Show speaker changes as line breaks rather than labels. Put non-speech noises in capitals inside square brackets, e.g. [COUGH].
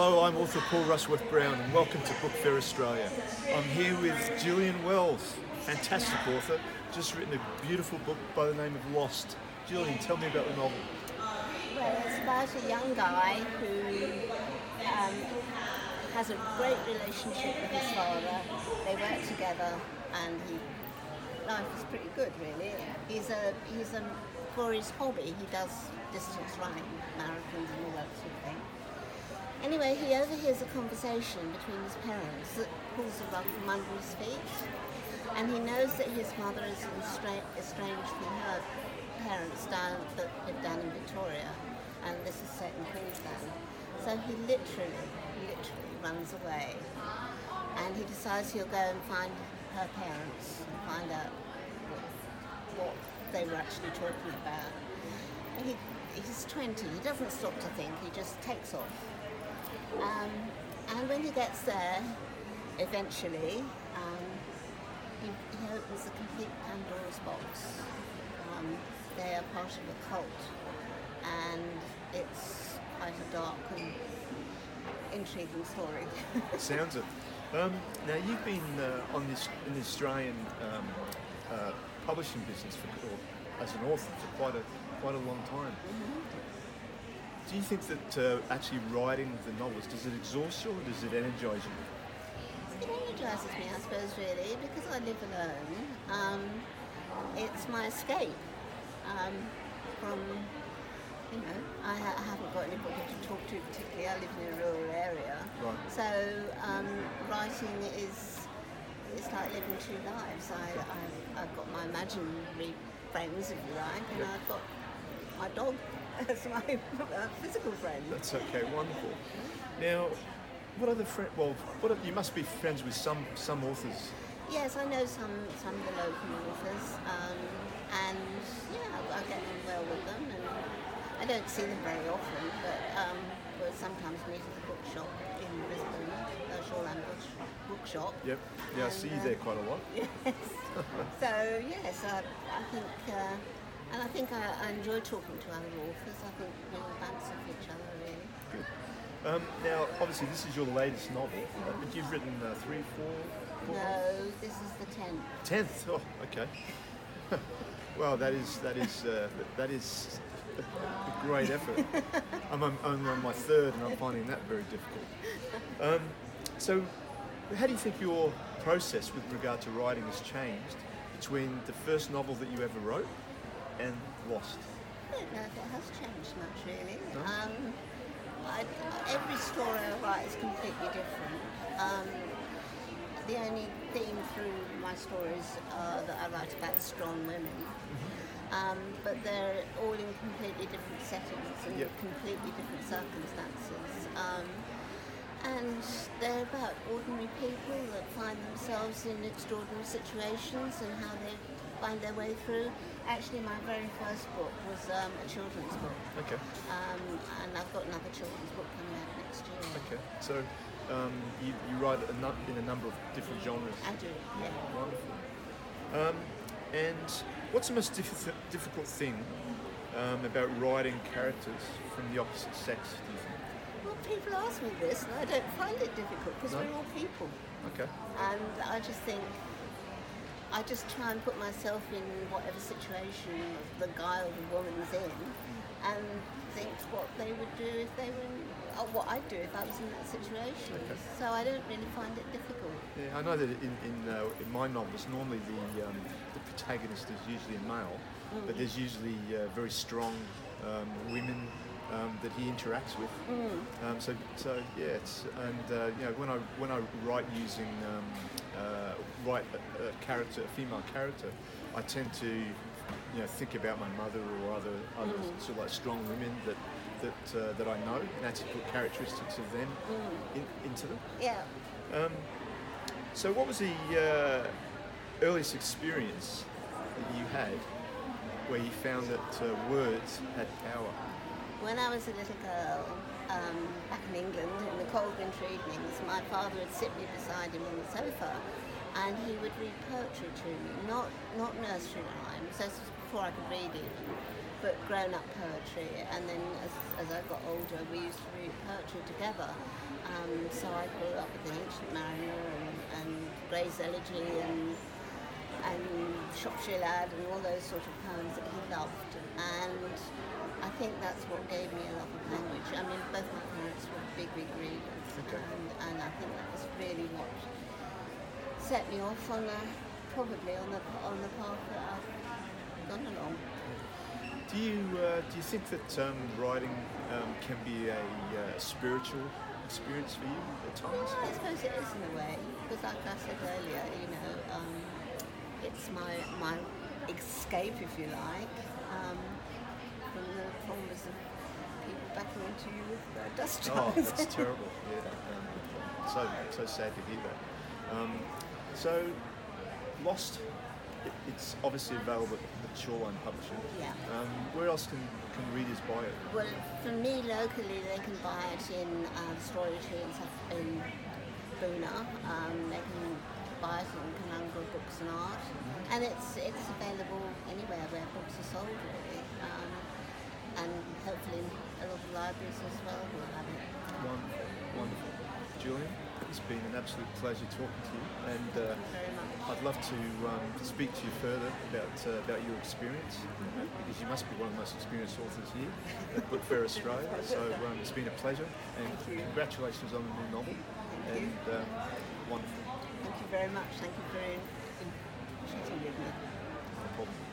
Hello, I'm author Paul Rushworth Brown and welcome to Book Fair Australia. I'm here with Gillian Wells, fantastic author, just written a beautiful book by the name of Lost. Gillian, tell me about the novel.
Well, it's about a young guy who um, has a great relationship with his father. They work together, and he life is pretty good, really. He's a he's a for his hobby. He does distance running, marathons, and all that sort of thing. Anyway, he overhears a conversation between his parents that pulls the rug from under his feet, and he knows that his mother is estranged from her parents down that live down in Victoria, and this is set in Queensland. So he literally, literally runs away, and he decides he'll go and find her parents and find out what, what they were actually talking about. He, he's 20, he doesn't stop to think, he just takes off. Um, and when he gets there, eventually, um, he, he opens a complete Pandora's box. Um, they are part of a cult, and it's quite a dark and intriguing story.
Sounds it. Um, now you've been uh, on this in the Australian um, uh, publishing business for, or as an author for quite a quite a long time. Do you think that uh, actually writing the novels does it exhaust you or does it energise you?
It energises me, I suppose, really, because I live alone. Um, it's my escape um, from, you know, I, ha- I haven't got anybody to talk to particularly. I live in a rural area.
Right.
So um, writing is, it's like living two lives. I, I've got my imaginary friends, if you like, and. I've got my dog as my uh, physical friend.
That's okay, wonderful. Now, what other friend? Well, what are, you must be friends with some some authors.
Yes, I know some some of the local authors, um, and yeah, I, get on well with them, and I don't see them very often, but um, we'll sometimes meet at the bookshop in Brisbane, the Shoreland Bookshop.
Yep. Yeah, I see you
And, uh,
there quite a lot. [LAUGHS]
Yes. so yes, I, I think, uh, and I think I, I enjoy talking to other authors. I think we all bounce off each other, really.
Good. Um, now, obviously, this is your latest novel, but you've written uh, three, four, four
No, this is the tenth.
tenth. Oh, okay. [LAUGHS] well, that is that is uh, that is a, a great effort. [LAUGHS] I'm on- only on my third, and I'm finding that very difficult. Um, so, how do you think your process with regard to writing has changed between the first novel that you ever wrote and Lost?
I don't know if it has changed much really.
No?
Um, I, every story I write is completely different. Um, the only theme through my stories are that I write about strong women. Um, but they're all in completely different settings and
Yep.
completely different circumstances. And they're about ordinary people that find themselves in extraordinary situations and how they find their way through. Actually, my very first book was um, a children's book,
Okay.
um, and I've got another children's book coming out next year.
Okay. So, um, you, you write a in a number of different genres.
I do, yeah.
Wonderful. Um, and what's the most diffi- difficult thing um, about writing characters from the opposite sex, do you
people ask me this, and I don't find it difficult because
No?
we're all people.
Okay.
And I just think, I just try and put myself in whatever situation the guy or the woman's in and think what they would do if they were in, or what I'd do if I was in that situation.
Okay.
So I don't really find it difficult.
Yeah, I know that in, in, uh, in my novels, normally the, um, the protagonist is usually a male, but there's usually uh, very strong um, women um, that he interacts with. Um, so, so yeah, it's, and uh, you know, when I when I write using um, uh, write a, a character, a female character, I tend to you know think about my mother or other other sort of like strong women that that uh, that I know, and actually put characteristics of them in, into them.
Yeah.
Um, so, what was the uh, earliest experience that you had where you found that uh, words had power?
When I was a little girl, um, back in England, in the cold winter evenings, my father would sit me beside him on the sofa and he would read poetry to me, not, not nursery rhymes, this was before I could read even. but grown up poetry. And then as, as I got older, we used to read poetry together. Um, so I grew up with The Ancient Mariner and, and Gray's Elegy and, and Shropshire Lad and all those sort of poems that he loved. And I think that's what gave me a love of language. I mean, both my parents were big, big readers.
Okay.
And, and I think that was really what set me off on the, probably on the, on the path that I've gone along.
Do you uh, do you think that um, writing um, can be a uh, spiritual experience for you at times?
I suppose it is in a way, because like I said earlier, you know, um, it's my my escape, if you like, um, from the problems of people backing into you with uh, dust
Oh, that's [LAUGHS] terrible. Yeah, um, so so sad to hear that. Um, so, Lost. It, it's obviously available at Shoreline Publishing.
Yeah.
Um, where else can, can readers buy it?
Well, for me locally, they can buy it in uh, Story Tree in, Suf- in Boonah. Um, they can buy it in Canungra Books and Art, and it's it's available anywhere where books are sold, really. Um, and hopefully a lot of libraries as well will have it.
Wonderful, wonderful. Gillian, it's been an absolute pleasure talking to you, and uh,
Thank you very much.
I'd love to um, speak to you further about uh, about your experience, because you must be one of the most experienced authors here at Book Fair Australia. [LAUGHS] So um, it's been a pleasure, and congratulations on the new novel.
Thank you.
and uh, wonderful,
Thank you very much. Thank you for in- in- with me.
no problem.